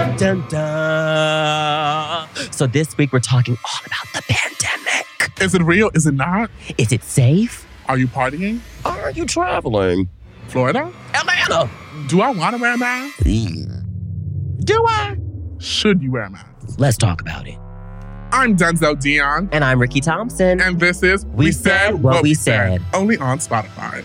Dun, dun, dun. So this week we're talking all about the pandemic. Is it real? Is it not? Is it safe? Are you partying? Are you traveling? Florida? Atlanta. Do I want to wear a mask? Do I? Should you wear a mask? Let's talk about it. I'm Denzel Dion, And I'm Rickey Thompson. and this is We Said What We Said. only on Spotify.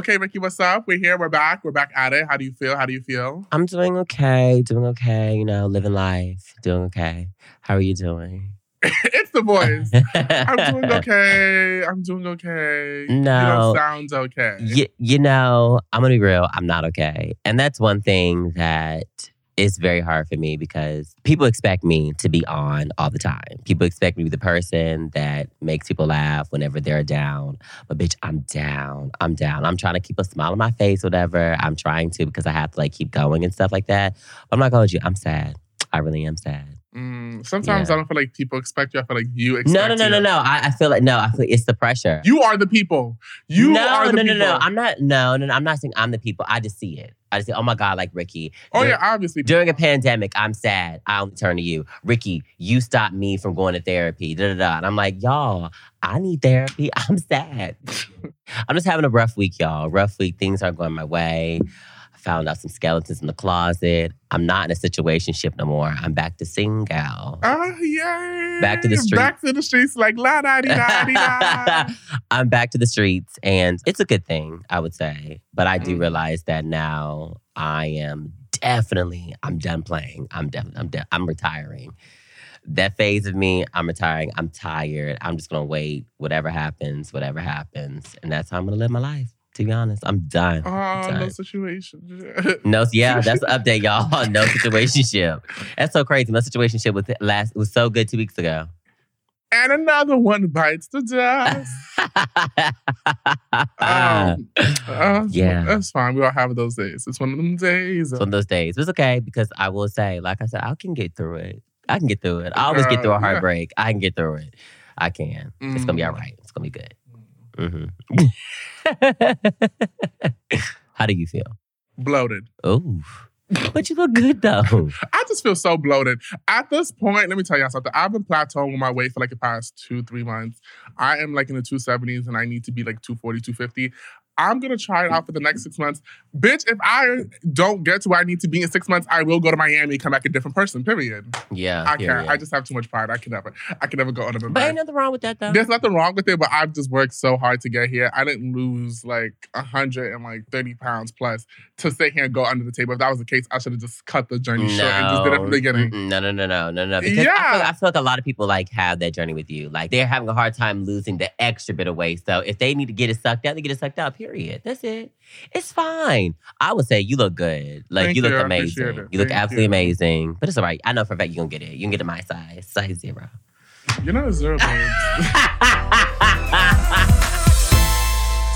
Okay, Rickey, what's up? We're here. We're back. We're back at it. How do you feel? How do you feel? I'm doing okay, doing okay, you know, living life, doing okay. How are you doing? it's the voice. I'm doing okay. I'm doing okay. You No. don't sound okay. you, you know, I'm gonna be real, I'm not okay. And that's one thing that is very hard for me because people expect me to be on all the time. People expect me to be the person that makes people laugh whenever they're down. But bitch, I'm down. I'm down. I'm trying to keep a smile on my face, whatever. I'm trying to because I have to like keep going and stuff like that. But I'm not gonna hold you. I'm sad. I really am sad. Mm, sometimes Yeah. I don't feel like people expect you. I feel like you expect No, no, no, you. no, no. I, I feel like no. I feel it's the pressure. You are the people. You no, are the no, no, people. no. I'm not. No, no, no. I'm not saying I'm the people. I just see it. I just say, oh my god, like Rickey. oh yeah, obviously. During a pandemic, I'm sad. I only turn to you, Rickey. You stopped me from going to therapy. Da da da. And I'm like, y'all, I need therapy. I'm sad. I'm just having a rough week, y'all. Rough week. Things aren't going my way. Found out some skeletons in the closet. I'm not in a situation ship no more. I'm back to single. Oh yay! Back to the street. Back to the streets, like la da di da di da. I'm back to the streets, and it's a good thing, I would say. But I do Mm. realize that now I am definitely I'm done playing. I'm definitely I'm de- I'm retiring. That phase of me, I'm retiring. I'm tired. I'm just gonna wait. Whatever happens, whatever happens, and that's how I'm gonna live my life. To be honest, I'm done. Oh, no situation. No, yeah, that's the update, y'all. No situationship. That's so crazy. My situationship was last. It was so good two weeks ago. and another one bites the dust. Um, uh, Yeah. that's fine. We all have those days. It's one of them days. It's one of those days. It was okay because I will say, like I said, I can get through it. I can get through it. I always get through a Girl, yeah. heartbreak. I can get through it. I can. It's gonna be all Mm. It's gonna be good. Hmm How do you feel? bloated. Oh, but you look good though. I just feel so bloated. At this point, let me tell y'all something. I've been plateauing with my weight for like the past two, three months. I am like in the 270s and I need to be like 240, 250. I'm gonna try it out for the next six months. Bitch, if I don't get to where I need to be in six months, I will go to Miami come back a different person, period. Yeah, I period. can't. I just have too much pride. I can never, I can never go under the But ain't nothing wrong with that though. There's nothing wrong with it, but I've just worked so hard to get here. I didn't lose like a hundred and like 30 pounds plus to sit here and go under the table. If that was the case, I should have just cut the journey short and just did it from the beginning. No, no, no, no, no, no. Because I, Yeah. feel, I feel like a lot of people like have that journey with you. Like they're having a hard time losing the extra bit of weight. So if they need to get it sucked out, they get it sucked out. Period. That's it. It's fine. I would say you look good. Like Thank you look you. Amazing. You look absolutely you. amazing. But it's all right. I know for a fact you're gonna get it. You can get it my size. Size zero. You're not a zero, so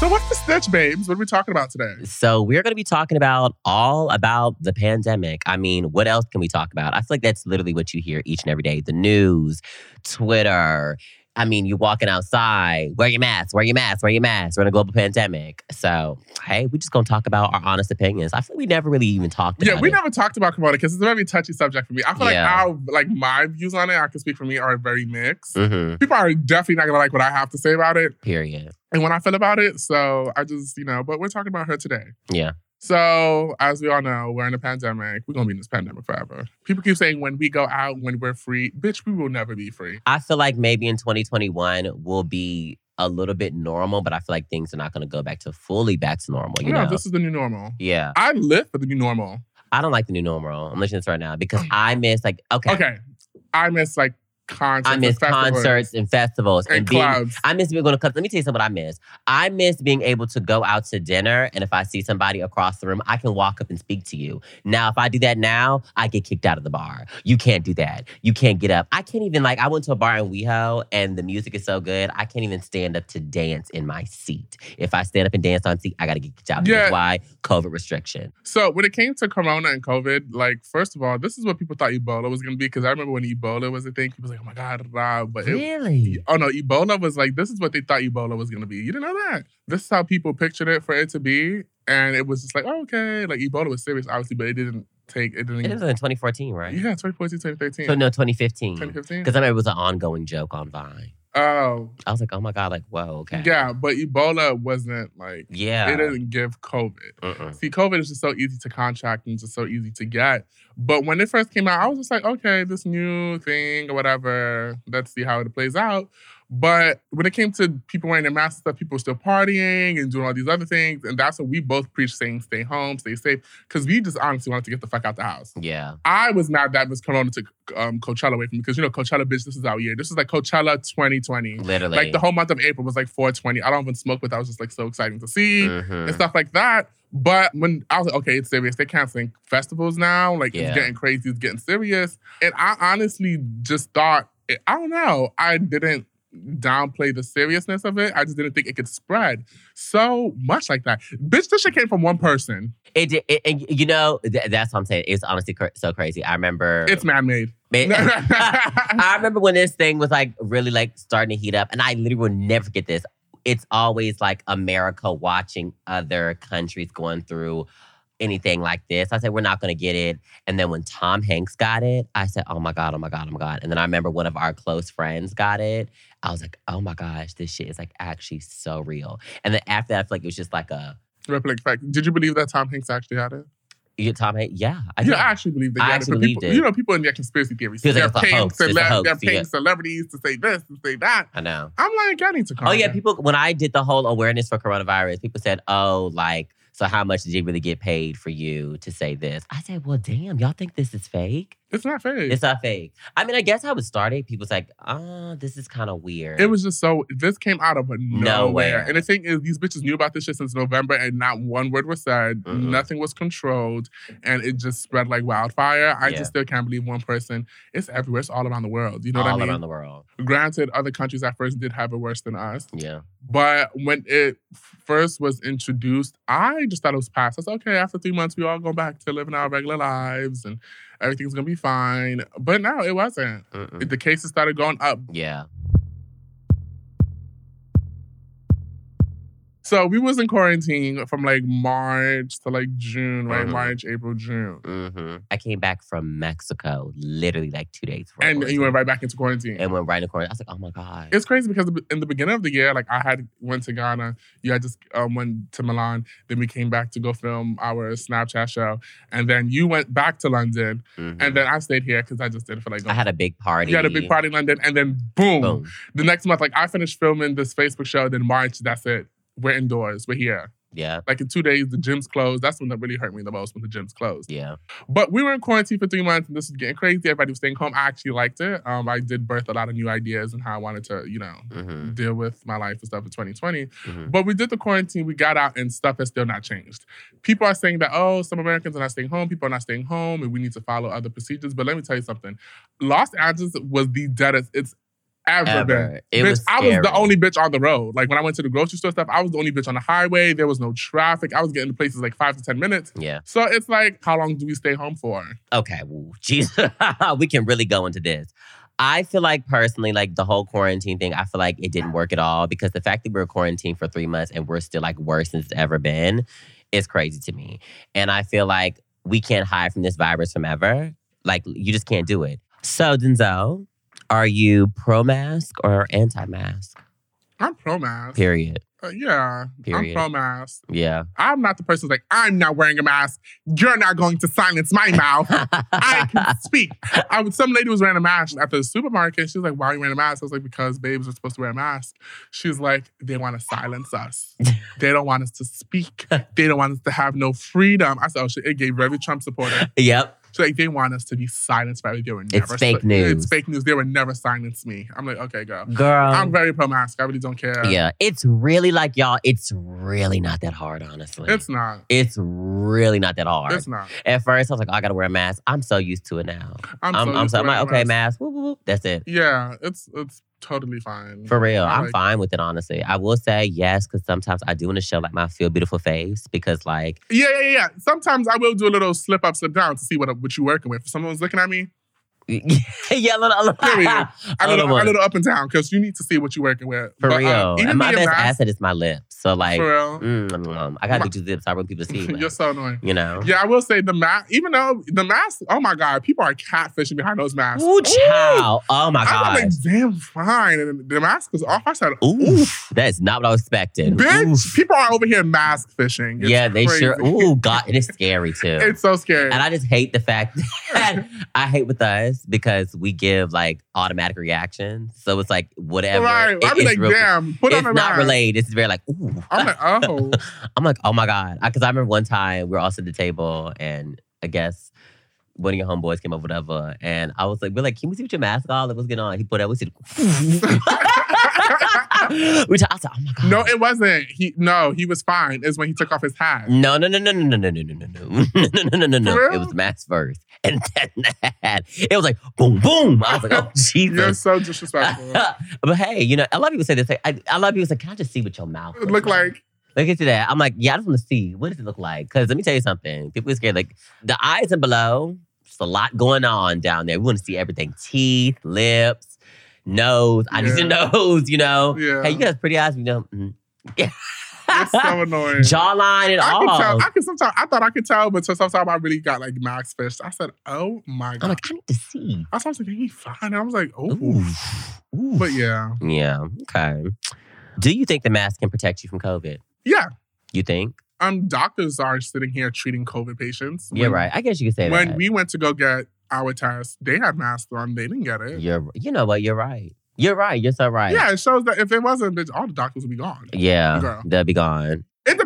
what's the stitch, babes? What are we talking about today? So we're going to be talking about all about the pandemic. I mean, what else can we talk about? I feel like that's literally what you hear each and every day. The news, Twitter. I mean, you're walking outside, wear your mask, wear your mask, wear your mask. We're in a global pandemic. So, hey, we're just going to talk about our honest opinions. I feel like we never really even talked about Yeah, we it. never talked about Corona because it's a very touchy subject for me. I feel Yeah. like our like my views on it, I can speak for me, are very mixed. hmm People are definitely not gonna like what I have to say about it Period. and what I feel about it. So I just, you know, but we're talking about her today. Yeah. So, as we all know, we're in a pandemic. We're gonna be in this pandemic forever. People keep saying when we go out, when we're free, bitch, we will never be free. I feel like maybe in 2021 we'll be a little bit normal, but I feel like things are not going to go back to fully back to normal. You no, know? this is the new normal. yeah. I live for the new normal. I don't like the new normal. I'm listening to this right now because mm. I miss like okay. Okay. I miss like concerts. I miss and concerts and festivals and, being clubs. I miss being going to clubs. Let me tell you something I miss. I miss being able to go out to dinner, and if I see somebody across the room, I can walk up and speak to you. Now, if I do that now, I get kicked out of the bar. You can't do that. You can't get up. I can't even like. I went to a bar in WeHo, and the music is so good. I can't even stand up to dance in my seat. If I stand up and dance on seat, I gotta get kicked out. Yeah. That's why COVID restriction. So when it came to Corona and COVID, like first of all, this is what people thought Ebola was gonna be. Because I remember when Ebola was a thing, people like, "Oh my god!" Rah, but it, Really? oh no, Ebola was like this is what they thought Ebola was gonna be. You didn't know that. This is how people pictured it for it to be, and it was just like, oh, okay, like Ebola was serious, obviously, but it didn't take it didn't. It was in 2014, right? yeah, 2014, 2013, So no, 2015. 2015. Because I remember it was an ongoing joke on Vine. Oh, I was like, oh my god, like whoa, okay. yeah, but Ebola wasn't like Yeah. it didn't give COVID. Mm-mm. See, COVID is just so easy to contract and just so easy to get. But when it first came out, I was just like, okay, this new thing or whatever. Let's see how it plays out. But when it came to people wearing their masks, and stuff, people were still partying and doing all these other things, and that's what we both preach, saying stay home, stay safe, because we just honestly wanted to get the fuck out the house. Yeah. I was mad that Miss Corona took um, Coachella away from me because you know Coachella, bitch, this is our year. This is like Coachella 2020. Literally. Like the whole month of April was like 420. I don't even smoke, but that was just like so exciting to see Mhm. and stuff like that. But when I was like, okay, it's serious. They're canceling festivals now. Like Yeah. it's getting crazy. It's getting serious. And I honestly just thought, I don't know. I didn't downplay the seriousness of it. I just didn't think it could spread so much like that. Bitch, this shit came from one person. It, did- and you know, th- that's what I'm saying. It's honestly cr- so crazy. I remember. It's man-made. Man- I remember when this thing was like really like starting to heat up, and I literally will never forget this. It's always like America watching other countries going through anything like this. I said, we're not going to get it. And then when Tom Hanks got it, I said, oh my God, oh my God, oh my God. And then I remember one of our close friends got it. I was like, oh my gosh, this shit is like actually so real. And then after that, I feel like it was just like a, Replic fact. Did you believe that Tom Hanks actually had it? you get Tom Hanks? Yeah. I You did. actually believe that. I actually believed people, it. You know, people in their conspiracy theories. Like they're a paying, hoax. Cele- hoax, they're paying yeah. celebrities to say this, to say that. I know. I'm like, I need to calm Oh yeah, people. When I did the whole awareness for coronavirus, people said, "Oh, like, so how much did you really get paid for you to say this?" I said, "Well, damn, y'all think this is fake? It's not fake. It's not fake. I mean, I guess how it started. People's like, "Oh, this is kind of weird." It was just so. This came out of nowhere. Nowhere. And the thing is, these bitches knew about this shit since November, and not one word was said. Mhm. Nothing was controlled, and it just spread like wildfire. I Yeah. just still can't believe one person. It's everywhere. It's all around the world. You know all what I mean? All around the world. Granted, other countries at first did have it worse than us, Yeah, but when it first was introduced, I just thought it was past. I said, okay, after three months, we all go back to living our regular lives, and everything's gonna be fine. But no, it wasn't. Mm-mm. The cases started going up. yeah. So we was in quarantine from like March to like June, right? Mhm. March, April, June. hmm I came back from Mexico literally like two days. before And you went right back into quarantine. and went right into quarantine. I was like, "Oh my god." it's crazy because in the beginning of the year, like I had went to Ghana, you had just um, went to Milan, then we came back to go film our Snapchat show, and then you went back to London, Mhm. and then I stayed here because I just did it for like. I had a big party. You had a big party in London, and then boom, Boom. the next month, like I finished filming this Facebook show. Then March, that's it. We're indoors. We're here. Yeah, Like in two days, the gym's closed. That's when that really hurt me the most when the gym's closed. yeah. But we were in quarantine for three months, and this was getting crazy. Everybody was staying home. I actually liked it. Um, I did birth a lot of new ideas and how I wanted to, you know, hmm deal with my life and stuff in 2020. hmm But we did the quarantine. We got out, and stuff has still not changed. People are saying that oh, some Americans are not staying home. People are not staying home, and we need to follow other procedures. But let me tell you something. Los Angeles was the deadest it's ever, Ever. been. It Bitch, was I was the only bitch on the road. Like when I went to the grocery store stuff, I was the only bitch on the highway. There was no traffic. I was getting to places like five to ten minutes. Yeah. So it's like, how long do we stay home for? Okay, well, Jesus, we can really go into this. I feel like personally, like the whole quarantine thing, I feel like it didn't work at all because the fact that we were quarantined for three months and we're still like worse than it's ever been is crazy to me. And I feel like we can't hide from this virus from ever. Like you just can't do it. So Denzel, are you pro mask or anti mask? I'm pro mask. Period. Uh, yeah, Period. I'm pro mask. Yeah. I'm not the person who's like, I'm not wearing a mask. You're not going to silence my mouth. I can speak. I was, some lady was wearing a mask at the supermarket. She was like, Why are you wearing a mask? I was like, Because babes are supposed to wear a mask. She's like, They want to silence us. They don't want us to speak. They don't want us to have no freedom. I said, Oh shit, it gave every Trump supporter. Yep. So like they want us to be silenced by they were never fake si- news. It's fake news. They would never silence me. I'm like, okay, girl. Girl. I'm very pro mask. I really don't care. yeah, it's really like y'all. It's really not that hard, honestly. It's not. It's really not that hard. It's not. At first, I was like, oh, I gotta wear a mask. I'm so used to it now. I'm, I'm, so, I'm, used so, to I'm like, okay, mask. Whoop, whoop, whoop. That's it. Yeah, it's it's totally fine. For real, I I'm like- fine with it. Honestly, I will say yes because sometimes I do want to show like my feel beautiful face because like Yeah, yeah, yeah. Sometimes I will do a little slip up, slip down to see what what you're working with. If someone's looking at me, yeah, a little, a little, Period. a little little, I little up and down because you need to see what you're working with. for But, uh, real. even and my best asset is my lips. So like, For real. mm, mm, mm, I gotta My- do two zips. I want people to see. You're so annoying. you know. Yeah, I will say the mask, even though the mask, oh my God, people are catfishing behind those masks. Ooh, child. Oh my god. I'm like, damn, fine. And the mask was off. I said, Ooh, oof. that is not what I was expecting. Bitch, Oof. people are over here mask fishing. It's Yeah, they crazy. sure. Ooh, God, it is scary too. It's so scary. And I just hate the fact that I hate with us because we give like automatic reactions. So it's like whatever. right. It- I'd be it's like, real- damn, put it's on a not relayed. It's very like, ooh. I'm like, oh. I'm like, oh my God. Because I remember one time we were all sitting at the table and I guess one of your homeboys came over, whatever. And I was like, we're like, can we see what your mask on? Like, what's going on? He put it, we said, we t- I like, oh my God. no, it wasn't. He no, he was fine. Is when he took off his hat. No, no, no, no, no, no, no, no, no, no, no, no, no, no, no. It was mask first, and then that it was like boom, boom. I was like, oh You're Jesus. so disrespectful. but hey, you know, a lot of people say this. Like, I, a lot of people say, "Can I just see what your mouth It look like Look at that. I'm like, yeah, I just want to see what does it look like. Because let me tell you something. People are scared. Like the eyes and below, there's a lot going on down there. We want to see everything: teeth, lips, nose. I need Yeah. your nose. You know. Yeah. Hey, you got pretty eyes. You know. Mm. it's so annoying. Jawline and I all. can tell. I can sometimes. I thought I could tell, but so sometimes I really got like max fish. I said, "Oh my god!" I'm like, I need to see. I was like, "He fine." And I was like, "Oh." But yeah, Yeah. Okay. Do you think the mask can protect you from COVID? yeah. You think? Um, doctors are sitting here treating COVID patients. When- right. I guess you could say When that. When we went to go get our test, they had masks on. They didn't get it. You're. You know what? You're right. You're right. You're so right. Yeah, it shows that if it wasn't, bitch, all the doctors would be gone. Yeah. Girl. they'd be gone.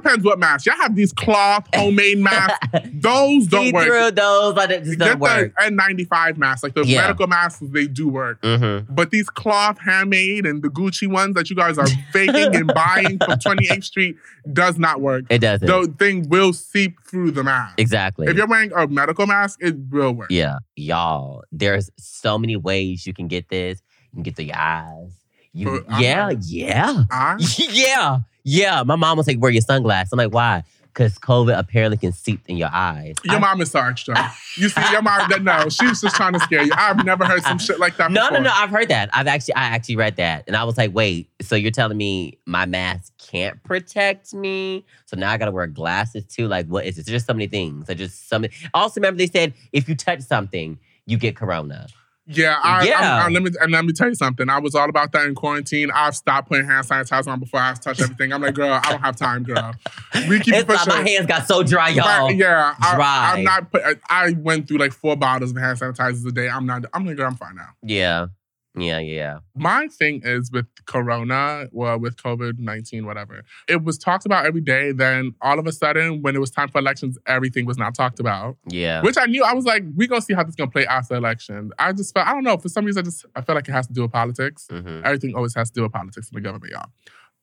Depends what mask. Y'all have these cloth homemade masks. Those don't See work. through those. Like it just don't work. the N95 masks, like the Yeah. medical masks, they do work. Mm-hmm. But these cloth handmade and the Gucci ones that you guys are faking and buying from 28th Street does not work. It doesn't. The thing will seep through the mask. exactly. If you're wearing a medical mask, it will work. yeah, y'all. There's so many ways you can get this. You can get through your eyes. You, But yeah, yeah, yeah, yeah. My mom was like, "Wear your sunglasses." I'm like, "Why?" Because COVID apparently can seep in your eyes. your I- mom is so extra. You see, your mom, that no, she was just trying to scare you. I've never heard some shit like that No, before. no, no. I've heard that. I've actually, I actually read that, and I was like, "Wait, so you're telling me my mask can't protect me? So now I got to wear glasses too? Like, what is this? There's just so many things. I just so many. Also, remember they said if you touch something, you get corona. Yeah, I, Yeah. I, I, let me and let me tell you something. I was all about that in quarantine. I've stopped putting hand sanitizer on before I touch everything. I'm like, girl, I don't have time, girl. We keep it It's like pushing. my hands got so dry, y'all. But, yeah, Dry. I, am not. I went through like four bottles of hand sanitizers a day. I'm not. I'm like, girl, I'm fine now. Yeah, yeah, yeah. My thing is with Corona, well, with COVID 19, whatever. It was talked about every day. Then all of a sudden, when it was time for elections, everything was not talked about. Yeah. Which I knew. I was like, we're gonna see how this gonna play after election. I just felt. I don't know. For some reason, I just I feel like it has to do with politics. hmm Everything always has to do with politics in the government, y'all.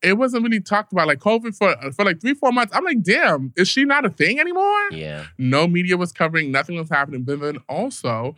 It wasn't really talked about like COVID for for like three, four months. I'm like, damn, is she not a thing anymore? Yeah. No media was covering, nothing was happening. But then also,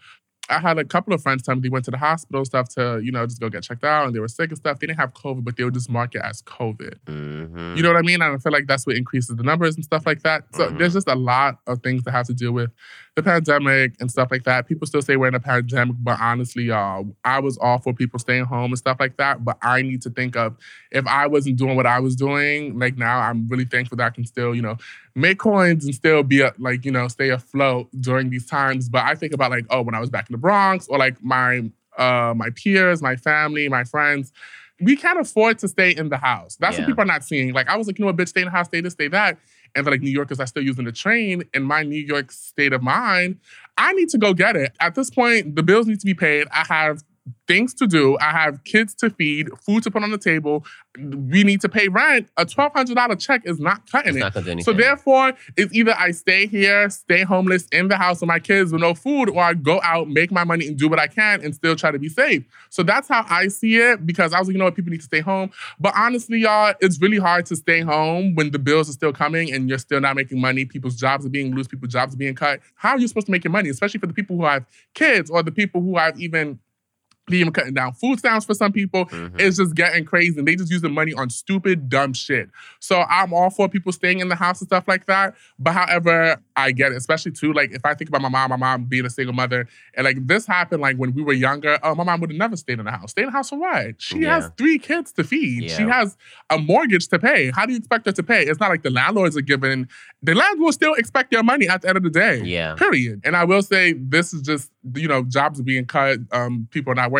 I had a couple of friends tell me they went to the hospital stuff to, you know, just go get checked out and they were sick and stuff. They didn't have COVID, but they would just mark it as COVID. hmm You know what I mean? And I feel like that's what increases the numbers and stuff like that. So Mhm. there's just a lot of things that have to do with the pandemic and stuff like that. People still say we're in a pandemic, but honestly, y'all, I was all for people staying home and stuff like that. But I need to think of if I wasn't doing what I was doing, like now, I'm really thankful that I can still, you know, make coins and still be a, like, you know, stay afloat during these times. But I think about like, oh, when I was back in the Bronx or like my uh my peers, my family, my friends. We can't afford to stay in the house. That's Yeah. what people are not seeing. Like I was like, you know what, bitch, stay in the house, stay this, stay that. And like New Yorkers, are still using the train. In my New York state of mind, I need to go get it. At this point, the bills need to be paid. I have things to do. I have kids to feed, food to put on the table. We need to pay rent. A twelve hundred dollar check is not cutting It's it. not. So therefore, it's either I stay here, stay homeless in the house with my kids with no food, or I go out, make my money, and do what I can, and still try to be safe. So that's how I see it. Because I was like, you know what, people need to stay home. But honestly, y'all, it's really hard to stay home when the bills are still coming and you're still not making money. People's jobs are being loose. People's jobs are being cut. How are you supposed to make your money, especially for the people who have kids or the people who have even even cutting down food stamps for some people. Mhm. It's just getting crazy. And they just use the money on stupid, dumb shit. So I'm all for people staying in the house and stuff like that. But however, I get it, especially too, like if I think about my mom, my mom being a single mother, and like this happened like when we were younger, oh, my mom would have never stayed in the house. Stay in the house for what? She Yeah. has three kids to feed. She has a mortgage to pay. How do you expect her to pay? It's not like the landlords are giving, the landlord will still expect your money at the end of the day. Yeah. Period. And I will say this is just, you know, jobs are being cut, um, people are not working.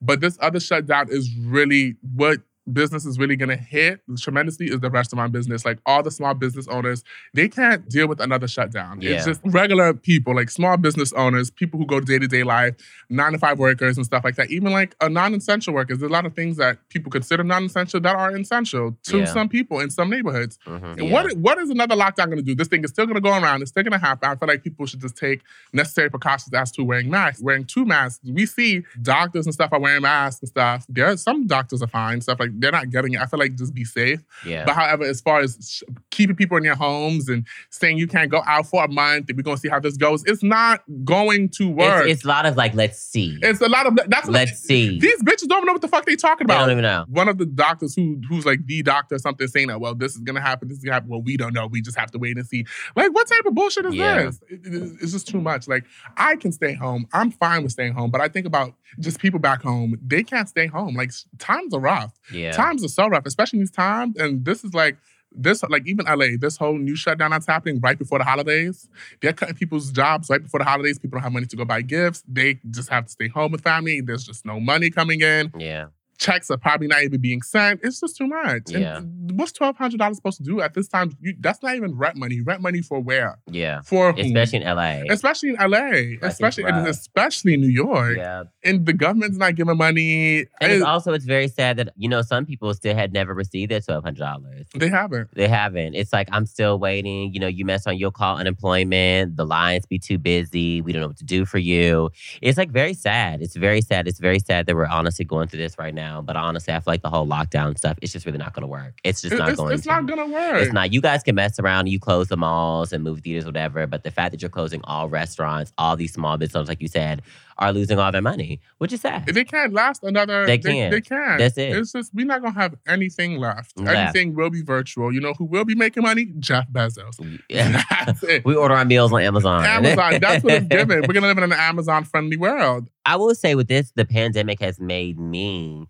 But this other shutdown is really what business is really gonna hit tremendously is the restaurant business. Like all the small business owners, they can't deal with another shutdown. It's just regular people, like small business owners, people who go to day-to-day life, nine to five workers and stuff like that. Even like a non-essential workers. There's a lot of things that people consider non-essential that are essential to Yeah. some people in some neighborhoods. Mhm. And Yeah. What what is another lockdown going to do? This thing is still going to go around. It's still going to happen. I feel like people should just take necessary precautions as to wearing masks, wearing two masks. We see doctors and stuff are wearing masks and stuff. There, are some doctors are fine. Stuff like they're not getting it. I feel like just be safe. Yeah. But however, as far as sh- keeping people in their homes and saying you can't go out for a month and we're going to see how this goes, it's not going to work. It's, it's a lot of like, let's see. It's a lot of that's what- let's see. These bitches don't know what the fuck they talking They about don't even know. one of the doctors who who's like the doctor or something saying that well this is gonna happen this is gonna happen well we don't know we just have to wait and see like what type of bullshit is Yeah. this It- it- it's just too much like I can stay home I'm fine with staying home but I think about just people back home they can't stay home like times are rough Yeah. Times are so rough especially these times and this is like this like even LA, this whole new shutdown that's happening right before the holidays. They're cutting people's jobs right before the holidays. People don't have money to go buy gifts. They just have to stay home with family. There's just no money coming in Yeah. Checks are probably not even being sent. It's just too much. And what's twelve hundred dollars supposed to do at this time? You, that's not even rent money. Rent money for where? Yeah. For? Especially in LA. especially in LA, especially and especially in New York. Yeah. And the government's not giving money. And it's It- also it's very sad that you know some people still had never received their twelve hundred dollars. they haven't. They haven't. It's like I'm still waiting. You know, you mess on, you'll call unemployment. The lines be too busy. We don't know what to do for you. It's like very sad. It's very sad. It's very sad that we're honestly going through this right now. But honestly, I feel like the whole lockdown stuff, it's just really not going to work. It's just It- not it's going it's to. not gonna work. It's not. You guys can mess around. You close the malls and movie theaters, whatever. But the fact that you're closing all restaurants, all these small businesses, like you said, are losing all their money, which is sad. They can't last another. They They, can't. they can't. That's it. It's just we're not gonna have anything left. Left. Everything will be virtual. You know who will be making money? Jeff Bezos. Yeah. That's it. we order our meals on Amazon. Amazon. That's what it's given. We're gonna live in an Amazon friendly world. I will say with this, the pandemic has made me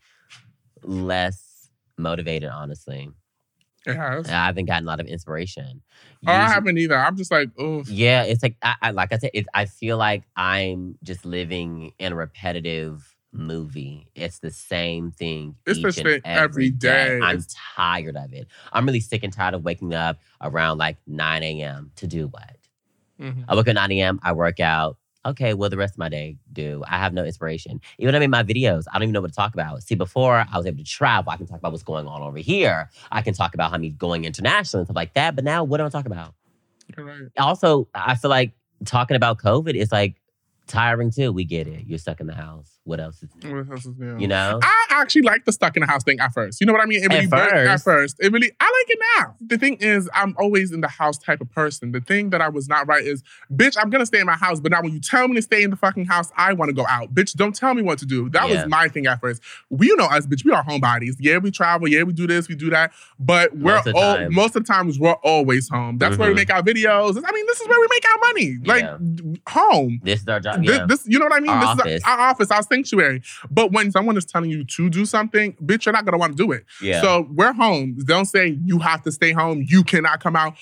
less motivated, honestly. It has. I haven't gotten a lot of inspiration. Oh, I haven't either. I'm just like, oh, yeah, it's like I, I like I said, it, I feel like I'm just living in a repetitive movie. It's the same thing. It's each the same every day. I'm It's- tired of it. I'm really sick and tired of waking up around like 9 a.m. to do what? mhm. I wake up at 9 a.m., I work out. Okay, well, the rest of my day do. I have no inspiration. Even I make my videos, I don't even know what to talk about. See, before I was able to travel, I can talk about what's going on over here. I can talk about how me going international and stuff like that. But now, what do I talk about? Right. Also, I feel like talking about COVID is like tiring too. We get it. You're stuck in the house. What else is What else is new? you know? I actually like the stuck in the house thing at first. You know what I mean? It At really at first. first. It really, I like it now. The thing is, I'm always in the house type of person. The thing that I was not right is, bitch, I'm gonna stay in my house, but now when you tell me to stay in the fucking house, I want to go out. Bitch, don't tell me what to do. That Yeah. was my thing at first. We you know us, bitch. We are homebodies. Yeah, we travel. Yeah, we do this, we do that. But we're Most of all, time. most of the times we're always home. That's where we Mhm. make our videos. I mean, this is where we make our money. Like home. This is our job. This, Yeah. this, you know what I mean? Our this office. is our, our office, our sanctuary. But when someone is telling you to do something, bitch, you're not gonna want to do it. yeah. So we're home. Don't say you have to stay home. You cannot come out.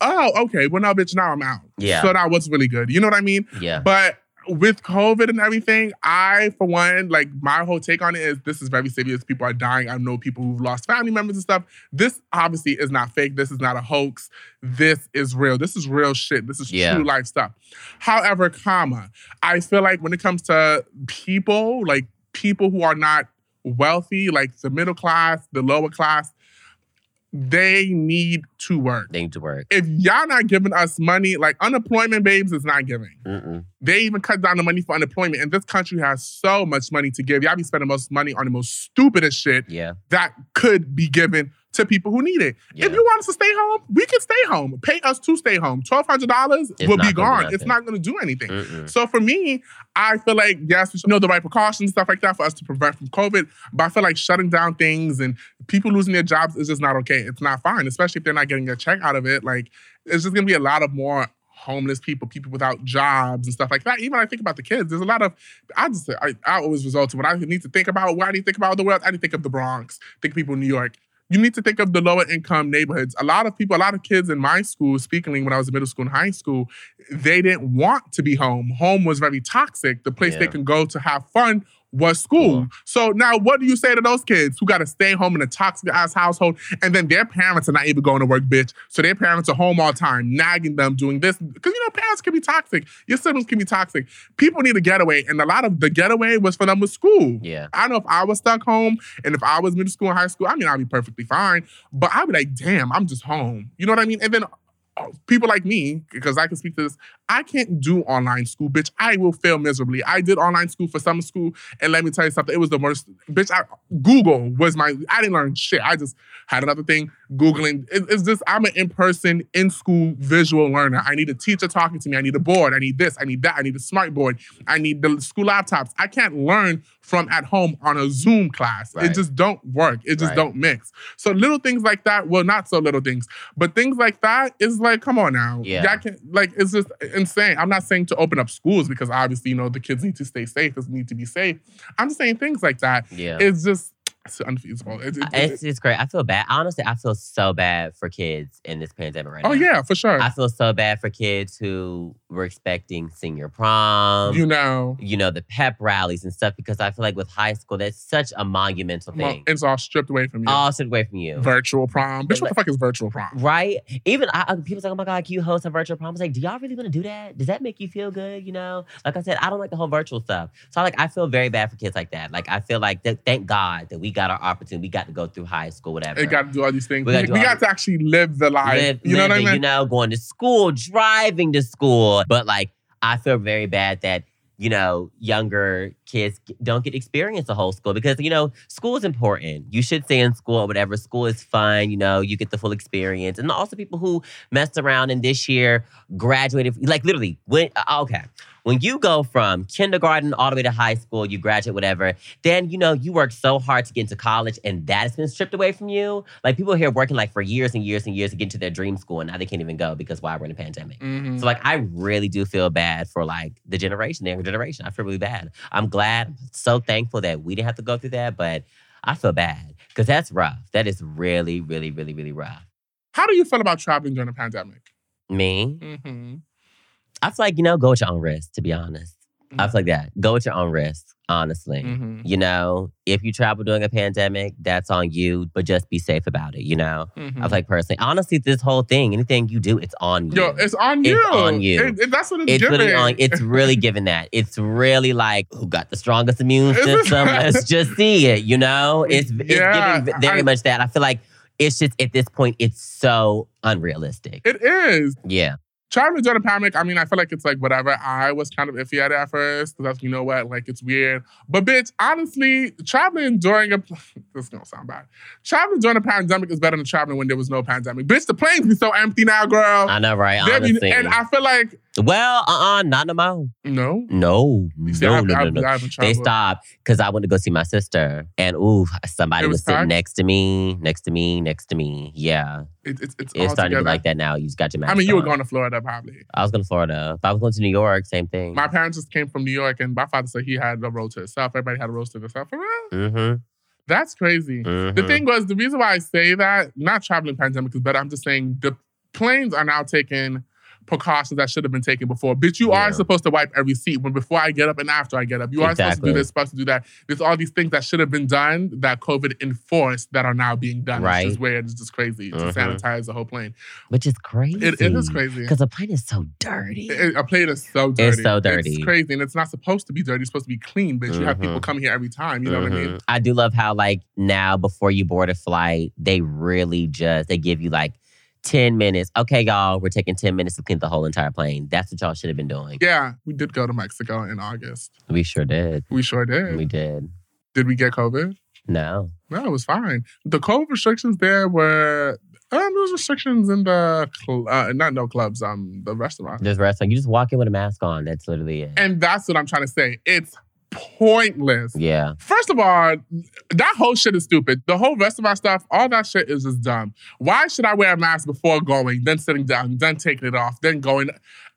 Oh, okay. Well, no, bitch. Now I'm out. Yeah. So that was really good. You know what I mean? yeah. But with COVID and everything, I, for one, like my whole take on it is this is very serious. People are dying. I know people who've lost family members and stuff. This obviously is not fake. This is not a hoax. This is real. This is real shit. This is Yeah. true life stuff. However, comma, I feel like when it comes to people, like people who are not wealthy, like the middle class, the lower class, they need to work. They need to work. If y'all not giving us money, like unemployment babes is not giving. Mm-mm. They even cut down the money for unemployment. And this country has so much money to give. Y'all be spending most money on the most stupidest shit Yeah. that could be given to people who need it. yeah. If you want us to stay home, we can stay home. Pay us to stay home. Twelve hundred dollars will be gone. It's not going to do anything. Mm-mm. So for me, I feel like yes, we should know the right precautions, and stuff like that, for us to prevent from COVID. But I feel like shutting down things and people losing their jobs is just not okay. It's not fine, especially if they're not getting a check out of it. Like it's just gonna be a lot of more homeless people, people without jobs and stuff like that. Even I think about the kids. There's a lot of I just I, I always result to when I need to think about I need to think about the world. I need to think of the Bronx, think of people in New York. You need to think of the lower income neighborhoods. A lot of people, a lot of kids in my school, speaking when I was in middle school and high school, they didn't want to be home. Home was very toxic. The place they can go to have fun was school. Cool. So now what do you say to those kids who got to stay home in a toxic ass household and then their parents are not even going to work, bitch? So their parents are home all time, nagging them, doing this. Because, you know, parents can be toxic. Your siblings can be toxic. People need a getaway. And a lot of the getaway was for them with school. Yeah. I know if I was stuck home and if I was middle school and high school, I mean, I'd be perfectly fine. But I'd be like, damn, I'm just home. You know what I mean? And then people like me, because I can speak to this, I can't do online school, bitch. I will fail miserably. I did online school for summer school, and let me tell you something, it was the worst. Bitch, I, Google was my, I didn't learn shit. I just had another thing, Googling. It- it's just, I'm an in person, in school visual learner. I need a teacher talking to me. I need a board. I need this. I need that. I need a smart board. I need the school laptops. I can't learn from at home on a Zoom class. It just don't work. It just Right. don't mix. So little things like that, well, not so little things, but things like that is like, come on now. Yeah. Can like it's just insane. I'm not saying to open up schools because obviously, you know, the kids need to stay safe, they need to be safe. I'm just saying things like that. Yeah. It's just it's unfeasible. It- it- It's, it's great. I feel bad. Honestly, I feel so bad for kids in this pandemic right oh now. yeah, for sure. I feel so bad for kids who were expecting senior prom, you know. you, know. the pep rallies and stuff, because I feel like with high school, that's such a monumental thing. it's all stripped away from you. All stripped away from you. virtual prom. Bitch, what the fuck is virtual prom? Right? Even I, I- people say, oh my God, can you host a virtual prom? I was like, do y'all really want to do that? Does that make you feel good? You know? Like I said, I don't like the whole virtual stuff. So like I feel very bad for kids like that. Like I feel like that, thank God that we got our opportunity. We got to go through high school, whatever. It got to do all these things. We We, we got to actually live the life. live, you know what I mean? You know, going to school, driving to school. But like, I feel very bad that you know younger kids don't get experience the whole school because you know school is important. You should stay in school or whatever. School is fun. You know, you get the full experience, and also people who messed around and this year graduated. Like literally, when uh, okay. When you go from kindergarten all the way to high school, you graduate, whatever, then you know you work so hard to get into college and that has been stripped away from you. Like people here working like for years and years and years to get into their dream school and now they can't even go because why we're in a pandemic. Mhm. So like I really do feel bad for like the generation, the younger generation. I feel really bad. I'm glad, so thankful that we didn't have to go through that, but I feel bad because that's rough. That is really, really, really, really rough. How do you feel about traveling during a pandemic? Me, Mm-hmm. I feel like, you know, go at your own risk, to be honest. I feel like that. Go at your own risk, honestly. Mm-hmm. You know, if you travel during a pandemic, that's on you, but just be safe about it, you know? Mm-hmm. I feel like personally, honestly, this whole thing, anything you do, it's on you. Yo, it's on It's you. on you. It- it- that's what it's, it's giving. really on. It's really given that. It's really like who got the strongest immune system. Let's just see it. You know, it's it's Yeah, giving very I- much that. I feel like it's just at this point, it's so unrealistic. it is. Yeah, Traveling during a pandemic, I mean, I feel like it's like whatever. I was kind of iffy at it at first because that's, you know what, like it's weird. But bitch, honestly, traveling during a, this is gonna sound bad. Traveling during a pandemic is better than traveling when there was no pandemic. Bitch, the planes be so empty now, girl. I know, right? They be- Honestly, and I feel like, well, uh, uh not no more. no. No, see, no, I, no, I, no, no. I They stopped because I went to go see my sister, and ooh, somebody was, was sitting next to me, next to me, next to me. Yeah, It, it's it's it's starting to be like that now. You just got your mask I mean, you were going to Florida probably. I was going to Florida. If I was going to New York, same thing. My parents just came from New York, and my father said he had a road to himself. Everybody had a road to themselves. For real? mm-hmm. That's crazy. The mm-hmm. thing was, the reason why I say that, not traveling pandemic is better. I'm just saying the planes are now taking precautions that should have been taken before. Bitch, you Yeah. are supposed to wipe every seat when before I get up and after I get up. You are supposed to do this, supposed to do that. There's all these things that should have been done that COVID enforced that are now being done. Right. just weird. It's just crazy to Mhm. sanitize the whole plane. Which is crazy. It, it is crazy. Because the plane is so dirty. It- a plane is so dirty. It's so dirty. It's crazy, and it's not supposed to be dirty. It's supposed to be clean, bitch. You have people coming here every time. You know what I mean? Mhm. I do love how like now before you board a flight, they really just they give you like 10 minutes. Okay, y'all, we're taking 10 minutes to clean the whole entire plane. That's what y'all should have been doing. Yeah, we did go to Mexico in August. We sure did. We sure did. We did. did we get COVID? No. No, it was fine. The COVID restrictions there were um, there was restrictions in the cl- uh, not no clubs, um, the restaurant, Just restaurant. You just walk in with a mask on. That's literally it. and that's what I'm trying to say. It's pointless. Yeah. First of all, that whole shit is stupid. The whole rest of my stuff, all that shit is just dumb. Why should I wear a mask before going, then sitting down, then taking it off, then going?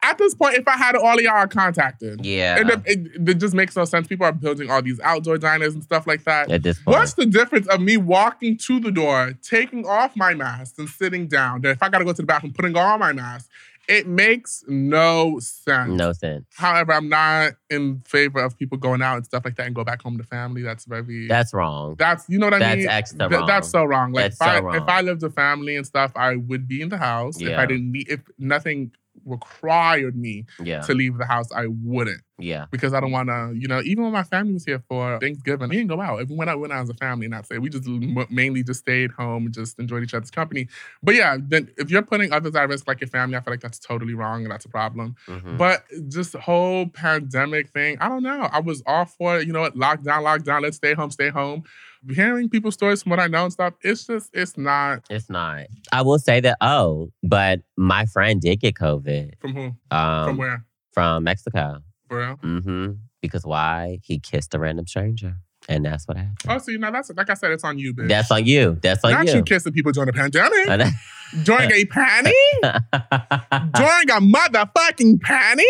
At this point, if I had it, all of y'all are contacted. Yeah. And it, it, it just makes no sense. People are building all these outdoor diners and stuff like that. At this point. What's the difference of me walking to the door, taking off my mask, and sitting down? Then if I gotta go to the bathroom, putting on my mask, it makes no sense. no sense. However, I'm not in favor of people going out and stuff like that and go back home to family. That's very That's wrong. that's you know what I That's mean. extra Th- wrong. That's so wrong. Like That's if I so if. I lived with family and stuff, I would be in the house. Yeah. If I didn't need if nothing required me yeah. to leave the house, I wouldn't Yeah. because I don't want to. You know, even when my family was here for Thanksgiving, we didn't go out. Even when I went out as a family, not say we just m- mainly just stayed home and just enjoyed each other's company. But yeah, then if you're putting others at risk, like your family, I feel like that's totally wrong and that's a problem. Mhm. But just whole pandemic thing, I don't know. I was all for it. You know what? Lockdown, lockdown. Let's stay home, stay home. Hearing people's stories from what I know and stuff, it's just, it's not It's not. I will say that, oh, but my friend did get COVID from who? um, from where? from Mexico. For real? hmm Because why? He kissed a random stranger. And that's what happened. Oh, see, now that's like I said, it's on you, bitch. That's on you. That's on Not you. you. kissing people during a pandemic. During a panty? During a motherfucking panty?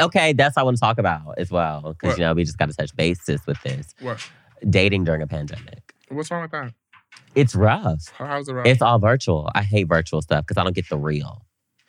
okay, that's what I want to talk about as well. Because, you know, we just got to touch bases with this. What? Dating during a pandemic. What's wrong with that? It's rough. How's it right? It's all virtual. I hate virtual stuff because I don't get the real.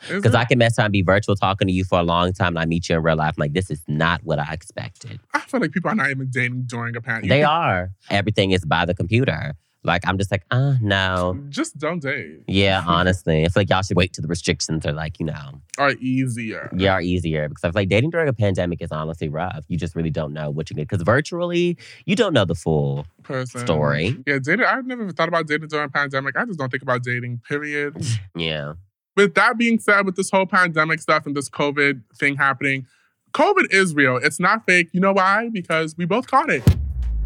Because? I can mess around and be virtual talking to you for a long time and I meet you in real life. I'm like, this is not what I expected. I feel like people are not even dating during a pandemic. They are. Everything is by the computer. Like, I'm just like, uh, no. Just don't date. Yeah, honestly. it's like y'all should wait till the restrictions are like, you know, Are easier. yeah, are easier. Because I feel like dating during a pandemic is honestly rough. You just really don't know what you get. Because virtually, you don't know the full Person. story. Yeah, dating. I've never thought about dating during a pandemic. I just don't think about dating, period. Yeah. with that being said, with this whole pandemic stuff and this COVID thing happening, COVID is real. It's not fake. You know why? Because we both caught it.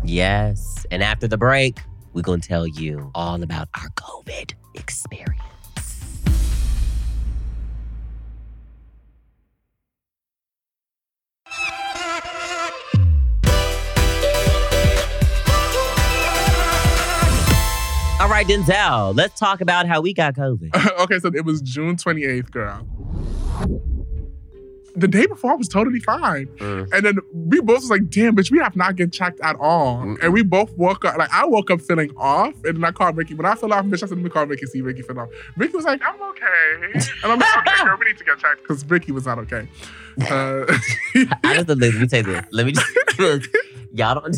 Yes. And after the break, we're going to tell you all about our COVID experience. All right, Denzel, let's talk about how we got COVID. okay, so it was June 28th, girl. The day before I was totally fine. Mm. And then we both was like, damn, bitch, we have not get checked at all. Mm-mm. And we both woke up, like I woke up feeling off. And then I called Rickey. When I fell off, bitch, I said, let me call Rickey, see Rickey fell off. Rickey was like, I'm okay. And I'm like, okay, girl, we need to get checked. Because Rickey was not okay. Uh, I just let me say this. Let me just y'all don't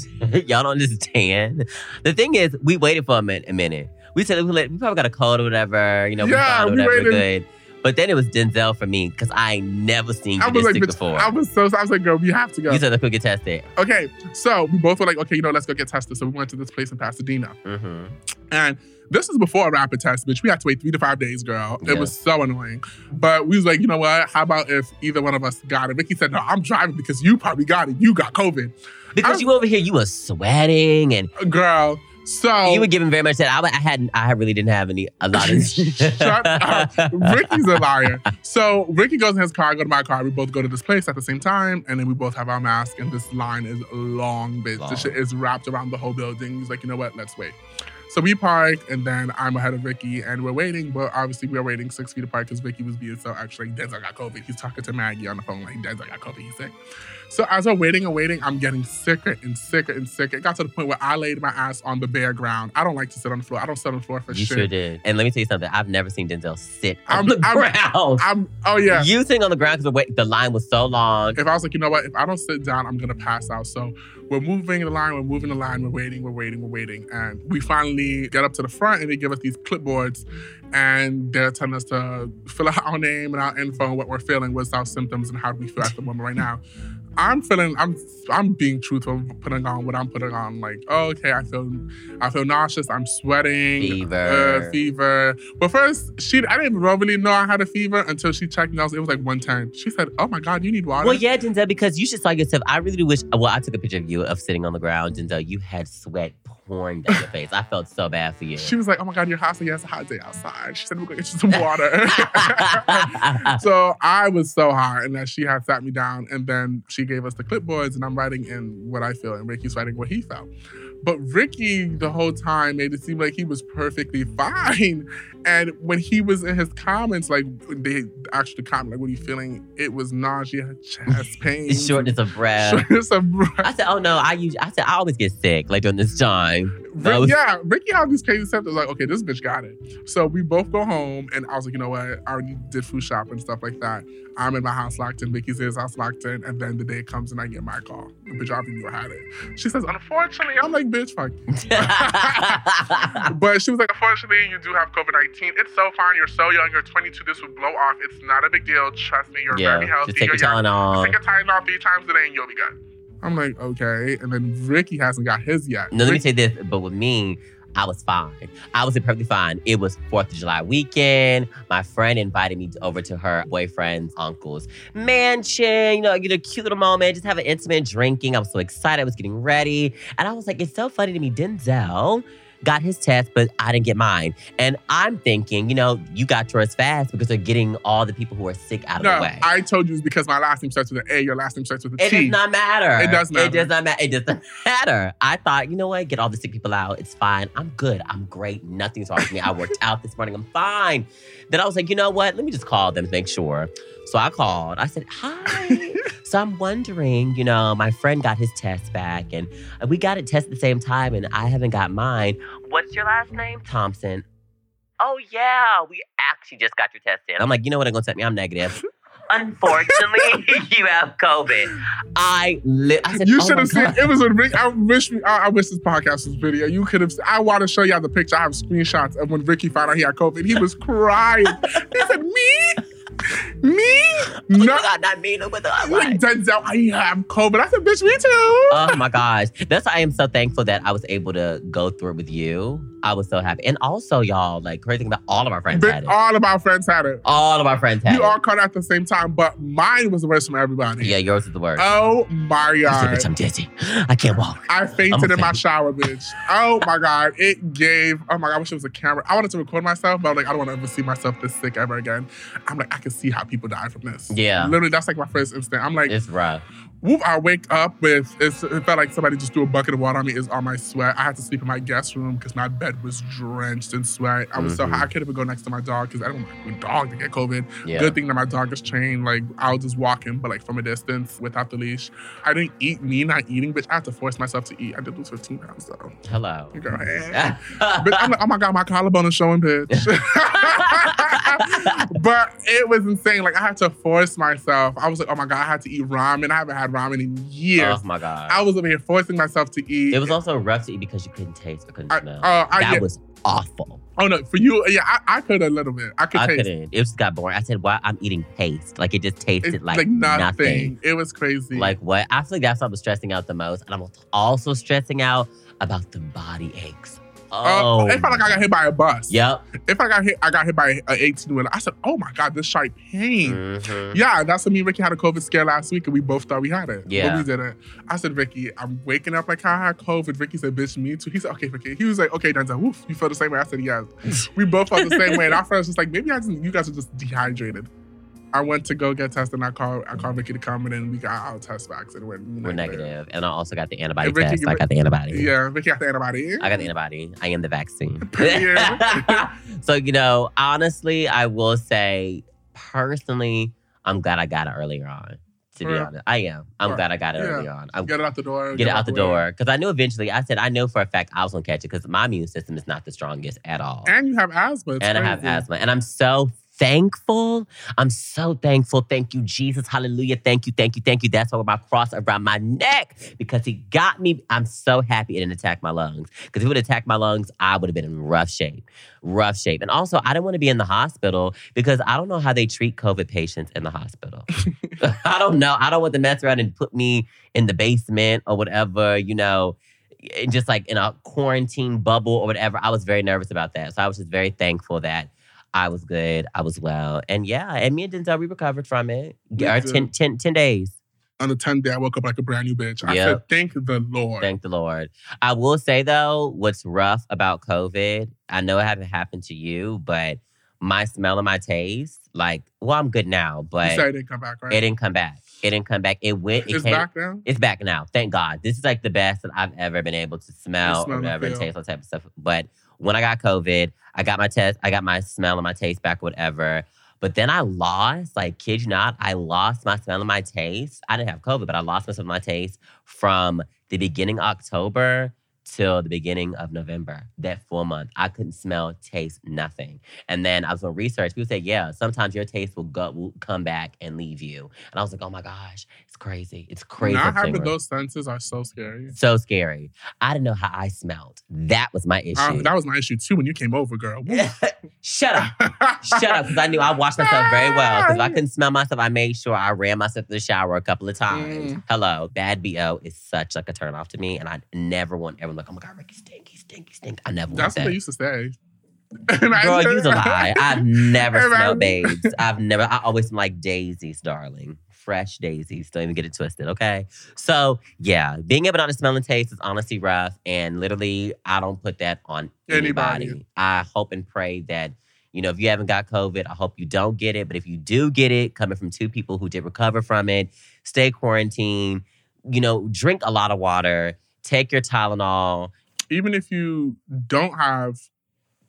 y'all don't understand. The thing is, we waited for a minute. A minute. We said we, let, we probably got a cold or whatever. You know, we Yeah, we whatever, we're waited. good. But then it was Denzel for me because I never seen I was like, before. I was so, I was like, girl, we have to go. You said let's go get tested. Okay, so we both were like, okay, you know, let's go get tested. So we went to this place in Pasadena. hmm And this is before a rapid test, bitch. We had to wait three to five days, girl. Yeah. It was so annoying. But we was like, you know what? How about if either one of us got it? Rickey said, no, I'm driving because you probably got it. You got COVID. Because I- you over here, you were sweating and Girl, so you were giving very much that. I, I hadn't. I really didn't have any. A lot of. Shut up. Rickey's a liar. So Rickey goes in his car, I go to my car. We both go to this place at the same time, and then we both have our mask. And this line is long, bitch. Long. This shit is wrapped around the whole building. He's like, you know what? Let's wait. So we park, and then I'm ahead of Rickey, and we're waiting. But obviously, we are waiting six feet apart because Rickey was being so extra. Like, Denzel got COVID. He's talking to Maggie on the phone, like, Denzel got COVID. He's sick. So as we're waiting and waiting, I'm getting sicker and sicker and sicker. It got to the point where I laid my ass on the bare ground. I don't like to sit on the floor. I don't sit on the floor for sure. You shit. sure did. And let me tell you something. I've never seen Denzel sit on I'm- the I'm- ground. I'm. Oh yeah. You sitting on the ground because the, wait- the line was so long. if I was like, you know what, if I don't sit down, I'm gonna pass out. So we're moving the line, we're moving the line, we're waiting, we're waiting, we're waiting. And we finally get up to the front and they give us these clipboards and they're telling us to fill out our name and our info and what we're feeling, what's our symptoms and how do we feel at the moment right now. I'm feeling I'm I'm being truthful, putting on what I'm putting on. Like, oh, okay, I feel I feel nauseous, I'm sweating, Fever. uh, fever. But first, she I didn't really know I had a fever until she checked me out. It was like 110. She said, "Oh my God, you need water." Well, yeah, Denzel, because you should saw yourself. I really do wish. Well, I took a picture of you of sitting on the ground, Denzel. You had sweat pouring down your face. I felt so bad for you. She was like, "Oh my God, you're hot. So yeah, it's a hot day outside." She said, "We're gonna get you some water." so I was so hot, and that she had sat me down, and then she gave us the clipboards, and I'm writing in what I feel, and Rickey's writing what he felt. But Rickey, the whole time, made it seem like he was perfectly fine. And when he was in his comments, like they actually comment, like, "What are you feeling?" It was nausea, chest pain, Shortness of breath. shortness of breath. I said, "Oh no, I use." I said, "I always get sick like during this time." I Rick, was- yeah, Rickey had these crazy was Like, okay, this bitch got it. So we both go home, and I was like, you know what? I already did food shop and stuff like that. I'm in my house locked in. Rickey's in his house locked in, and then the day comes and I get my call. The bitch already knew I had it. She says, unfortunately, I'm like, bitch, fuck. but she was like, unfortunately, you do have COVID 19. It's so fine. You're so young. You're 22. This will blow off. It's not a big deal. Trust me. You're very yeah, healthy. just take You're your young. Tylenol. Take a Tylenol three times a day and you'll be good. I'm like, okay. And then Rickey hasn't got his yet. No, let me say this, but with me, I was fine. I was perfectly fine. It was Fourth of July weekend. My friend invited me over to her boyfriend's uncle's mansion. You know, get a cute little moment, just have an intimate drinking. I was so excited. I was getting ready, and I was like, "It's so funny to me." Denzel got his test, but I didn't get mine. And I'm thinking, you know, you got yours fast because they're getting all the people who are sick out of No, the way. No, I told you it's because my last name starts with an A, your last name starts with a It T. does not matter. It does It does not matter. It doesn't matter. I thought, you know what? Get all the sick people out. It's fine. I'm good. I'm great. Nothing's wrong with me. I worked out this morning. I'm fine. Then I was like, you know what? Let me just call them to make sure. So I called. I said, hi. so I'm wondering, you know, my friend got his test back and we got it tested at the same time and I haven't got mine. What's your last name? Thompson. Oh, yeah. We actually just got your test in. I'm like, you know what? I'm going to tell me I'm negative. Unfortunately, you have COVID. I li- I said, you oh should have seen God. it was a Rick. I wish we, I, I wish this podcast was video. You could have. I want to show y'all the picture. I have screenshots of when Rickey found out he had COVID. He was crying. he said, "Me, me, Oh no." my God, not me, no, but the Like Denzel, I have COVID. I said, "Bitch, me too." Oh my gosh. That's why I am so thankful that I was able to go through it with you. I was so happy. And also, y'all, like crazy thing about all of our friends But had it. all of our friends had it. All of our friends had You it. all caught it at the same time, but mine was the worst from everybody. yeah, yours is the worst. Oh my You said, god. bitch, I'm dizzy. I can't walk. I fainted in my shower, bitch. Oh my god, it gave. Oh my god, I wish it was a camera. I wanted to record myself, but I'm like, I don't want to ever see myself this sick ever again. I'm like, I can see how people die from this. Yeah. literally, that's like my first instinct. I'm like, It's rough. whoop! I wake up with it's, it felt like somebody just threw a bucket of water on me. Is all my sweat. I had to sleep in my guest room because my bed was drenched in sweat. I was so Mhm. high. I couldn't even go next to my dog because I don't want my dog to get COVID. Yeah. Good thing that my dog is trained. Like I'll just walk him, but like from a distance without the leash. I didn't eat. Me not eating, bitch. I had to force myself to eat. I did lose 15 pounds though. Hello. Girl, hey. But I'm like, oh my god, my collarbone is showing, bitch. but it was insane. Like I had to force myself. I was like, oh my god, I had to eat ramen. I haven't had ramen in years. oh my God. I was over here forcing myself to eat. it was also rough to eat because you couldn't taste or couldn't I, smell. uh, I, that yeah. was awful. oh no, for you, yeah, I, I could a little bit. I could I taste. couldn't. It just got boring. I said, "Why? I'm eating paste. Like it just tasted It's like, nothing. It was crazy. Like what? I feel like that's what was stressing out the most, and I'm also stressing out about the body aches. Oh, Oh, it felt like I got hit by a bus. Yep. If I got hit, I got hit by an 18 wheeler. I said, "Oh my god, this sharp pain." Mhm. Yeah, that's when me and Rickey had a COVID scare last week, and we both thought we had it. Yeah. but we didn't. I said, "Rickey, I'm waking up like I had COVID." Rickey said, "Bitch, me too." He said, "Okay, Rickey." He was like, "Okay, Denzel, woof, you feel the same way?" I said, "Yes." we both felt the same way, and our friends was like, "Maybe I just, you guys are just dehydrated." I went to go get tested and I called I called Rickey to come and then we got our test backs and went We're negative. negative. And I also got the antibody And Rickey- test. I got the antibody. Yeah, Rickey got the antibody. I got the antibody. I am the vaccine. So, you know, honestly, I will say personally, I'm glad I got it earlier on. To be honest, I am. I'm Right. glad I got it Yeah. early on. I'm Get it out the door. get it out the door because I knew eventually. I said I know for a fact I was gonna catch it because my immune system is not the strongest at all, And you have asthma. It's and I have asthma, and I'm so thankful. I'm so thankful. Thank you, Jesus. Hallelujah. Thank you, thank you, thank you. That's why my cross around my neck because He got me. I'm so happy it didn't attack my lungs because if it would attack my lungs, I would have been in rough shape, rough shape. And also, I didn't want to be in the hospital because I don't know how they treat COVID patients in the hospital. I don't know. I don't want to mess around and put me in the basement or whatever, you know, just like in a quarantine bubble or whatever. I was very nervous about that. So I was just very thankful that I was good. I was well. And yeah, and me and Denzel, we recovered from it. We Our did. 10, 10, 10 days. On the 10th day, I woke up like a brand new bitch. I Yep. said, thank the Lord. Thank the Lord. I will say though, what's rough about COVID, I know it hasn't happened to you, but my smell and my taste, like, well, I'm good now, but it didn't come back, right? it didn't come back. It didn't come back. It went. It it's came. back now? It's back now. Thank God. This is like the best that I've ever been able to smell smell or and taste all type of stuff. But when I got COVID, I got my test, I got my smell and my taste back, whatever. But then I lost, like, kid you not, I lost my smell and my taste. I didn't have COVID, but I lost my smell and my taste from the beginning October till the beginning of November. That full month, I couldn't smell, taste nothing. And then I was on research. People say, yeah, sometimes your taste will go, will come back and leave you. And I was like, oh my gosh, it's crazy. It's crazy. Not having those senses are so scary. So scary. I didn't know how I smelled. That was my issue. Uh, that was my issue too when you came over, girl. Shut up. Shut up, because I knew I washed myself very well. Because if I couldn't smell myself, I made sure I ran myself to the shower a couple of times. Mm. Hello, bad bo is such like a turn off to me, and I never want everyone like, oh my god, Rickey stink, he stink. I never want That's what that. they used to say. Girl, you's a lie. I've never smelled babes. I've never. I always smell like daisies, darling. Fresh daisies. Don't even get it twisted, okay? So yeah, being able to smell and taste is honestly rough, and literally, I don't put that on anybody. Anybody. I hope and pray that. You know, if you haven't got COVID, I hope you don't get it. But if you do get it, coming from two people who did recover from it, stay quarantined. You know, drink a lot of water. Take your Tylenol. Even if you don't have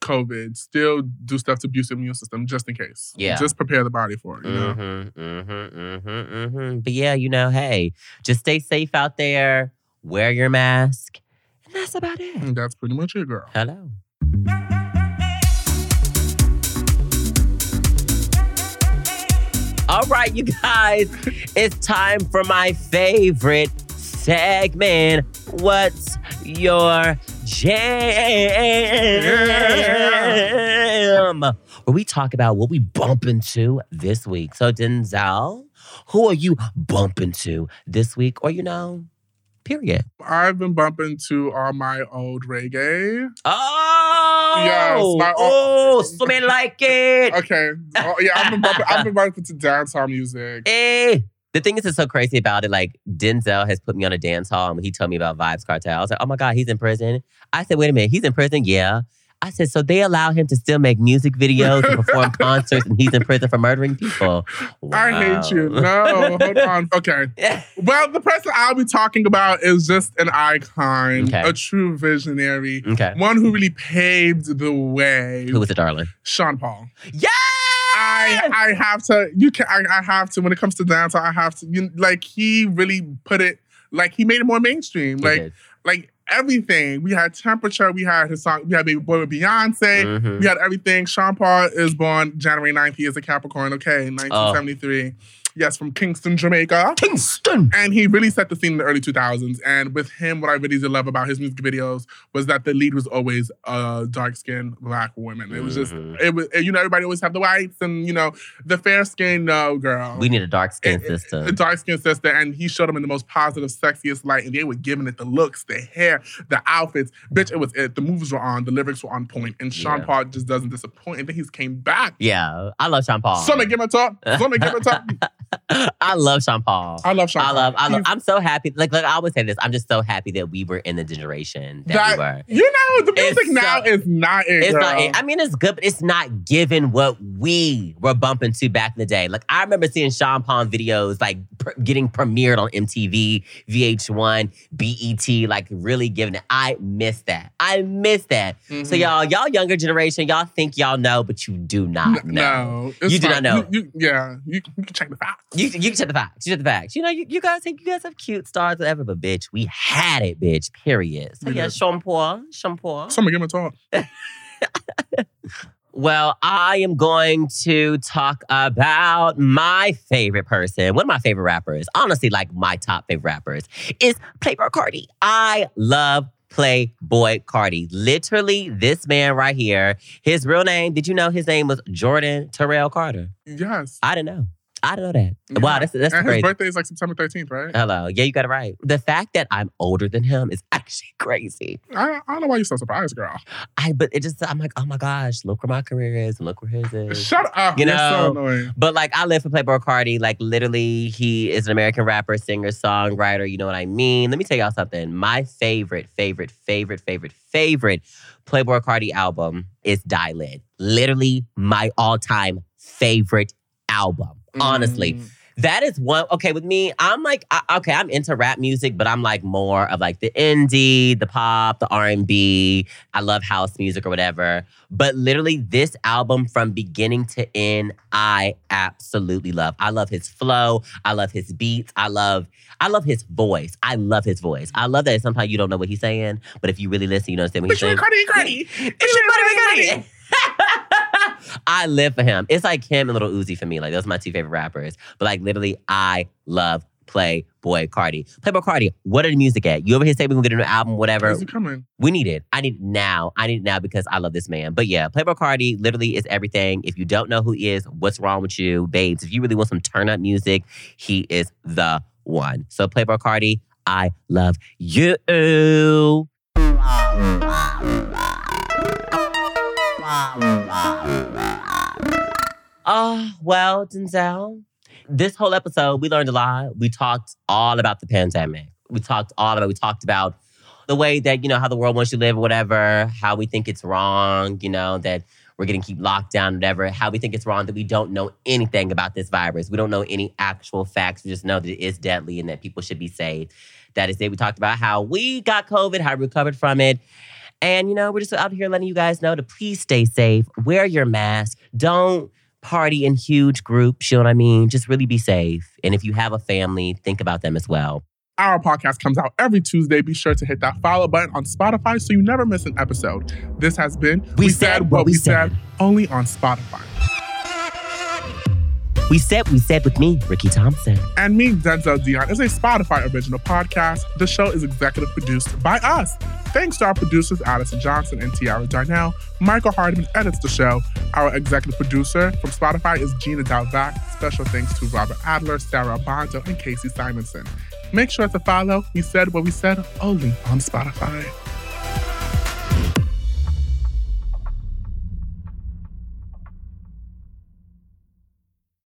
COVID, still do stuff to boost the immune system just in case. Yeah. Just prepare the body for it. You know? Mm-hmm, mm-hmm, mm-hmm, mm-hmm. But yeah, you know, hey, just stay safe out there. Wear your mask, and that's about it. And that's pretty much it, girl. Hello. All right, you guys, it's time for my favorite segment. What's your jam? Where we talk about what we bump into this week. So, Denzel, who are you bumping to this week? Or, you know, period. I've been bumping to all my old reggae. Oh, Yes, my- oh, so me like it. Okay. Oh, yeah, I've been bumping, I've been bumping to dancehall music. Eh. The thing is, it's so crazy about it. Like Denzel has put me on a dance hall, and he told me about Vybz Kartel, I was like, "Oh my god, he's in prison." I said, "Wait a minute, he's in prison?" Yeah. I said, "So they allow him to still make music videos and perform concerts, and he's in prison for murdering people?" I hate you. No, hold on. Okay. Well, the person I'll be talking about is just an icon, Okay. a true visionary, okay. one who really paved the way. Who was it, darling? Sean Paul. Yeah. I I have to. You can. I, I have to. When it comes to dance, I have to. You, like he really put it. Like he made it more mainstream. Like like everything. We had temperature. We had his song. We had Baby Boy with Beyonce. Mhm. We had everything. Sean Paul is born January 9th. He is a Capricorn. Okay, Oh. 1973. Yes, from Kingston, Jamaica. Kingston. And he really set the scene in the early 2000s. And with him, what I really did love about his music videos was that the lead was always a dark skinned black woman. It was just, Mhm. it was, you know, everybody always have the whites and, you know, the fair skin, no, girl. We need a dark skinned system. A dark skinned sister, and he showed them in the most positive, sexiest light, and they were giving it the looks, the hair, the outfits. Bitch, it was it. The moves were on, the lyrics were on point. and Sean Yeah. Paul just doesn't disappoint. And then he's came back. yeah, I love Sean Paul. So me give it up. So me give it up. I love Sean Paul. I love Sean. I Paul. love, I love, I'm so happy. Like, like I always say this, I'm just so happy that we were in the generation that, we were. You know, the music It's now so- is not it. It's girl. not. I mean, it's good, but it's not given what we were bumping to back in the day. Like I remember seeing Sean Paul videos, like pr- getting premiered on MTV, VH1, BET, like really giving it. I miss that. I miss that. So Mhm. y'all, y'all younger generation, y'all think y'all know, but you do not know. No, You do not know. You, you- yeah, you, you can check the facts. You, you can check the facts. You check the facts. You know, you, you guys think you guys have cute stars, whatever, but bitch, we had it, bitch. Period. So We yeah, did. Sean Paul, Sean Paul. Somebody give me a talk. Well, I am going to talk about my favorite person, one of my favorite rappers, honestly, like my top favorite rappers, is Playboi Carti. I love Playboi Carti. Literally, this man right here, his real name, did you know his name was Jordan Terrell Carter? Yes. I didn't know. I didn't know that. Yeah. Wow, that's, that's and crazy. his birthday is like September 13th, right? Hello. Yeah, you got it right. The fact that I'm older than him is actually crazy. I, I don't know why you're so surprised, girl. I but it just I'm like, oh my gosh, look where my career is and look where his is. Shut up. You so know, annoying. But like I live for Playboi Carti. Like literally, he is an American rapper, singer, songwriter. You know what I mean? Let me tell y'all something. My favorite, favorite, favorite, favorite, favorite Playboi Carti album is Die Lit. Literally my all-time favorite album. Honestly. Mm. That is one. Okay, with me, I'm like, I, okay, I'm into rap music, but I'm like more of like the indie, the pop, the R and B. I love house music or whatever. But literally, this album from beginning to end, I absolutely love. I love his flow. I love his beats. I love, I love his voice. I love his voice. I love that sometimes you don't know what he's saying, but if you really listen, you understand what he's saying. you Carti, Carti. It's your I live for him. It's like him and Little Uzi for me. Like those are my two favorite rappers. But like literally, I love Playboi Carti. Playboi Carti, what are the music at? You over here say we're gonna get a new album, whatever. Is he coming? We need it. I need it now. I need it now because I love this man. But yeah, Playboi Carti literally is everything. If you don't know who he is, what's wrong with you, babes? If you really want some turn up music, he is the one. So Playboi Carti, I love you. Oh, well, Denzel, this whole episode, we learned a lot. We talked all about the pandemic. We talked all about, we talked about the way that, you know, how the world wants you to live or whatever, how we think it's wrong, you know, that we're going to keep locked down, whatever, how we think it's wrong that we don't know anything about this virus. We don't know any actual facts. We just know that it is deadly and that people should be safe. That is it. We talked about how we got COVID, how we recovered from it. And, you know, we're just out here letting you guys know to please stay safe, wear your mask, don't party in huge groups, you know what I mean? Just really be safe. And if you have a family, think about them as well. Our podcast comes out every Tuesday. Be sure to hit that follow button on Spotify so you never miss an episode. This has been We Said What We Said. only on Spotify. We said, we said with me, Rickey Thompson. And Me, Denzel Dion, is a Spotify original podcast. The show is executive produced by us. Thanks to our producers, Addison Johnson and Tiara Darnell. Michael Hardman edits the show. Our executive producer from Spotify is Gina Delvac. Special thanks to Robert Adler, Sarah Bondo, and Casey Simonson. Make sure to follow We Said What We Said only on Spotify.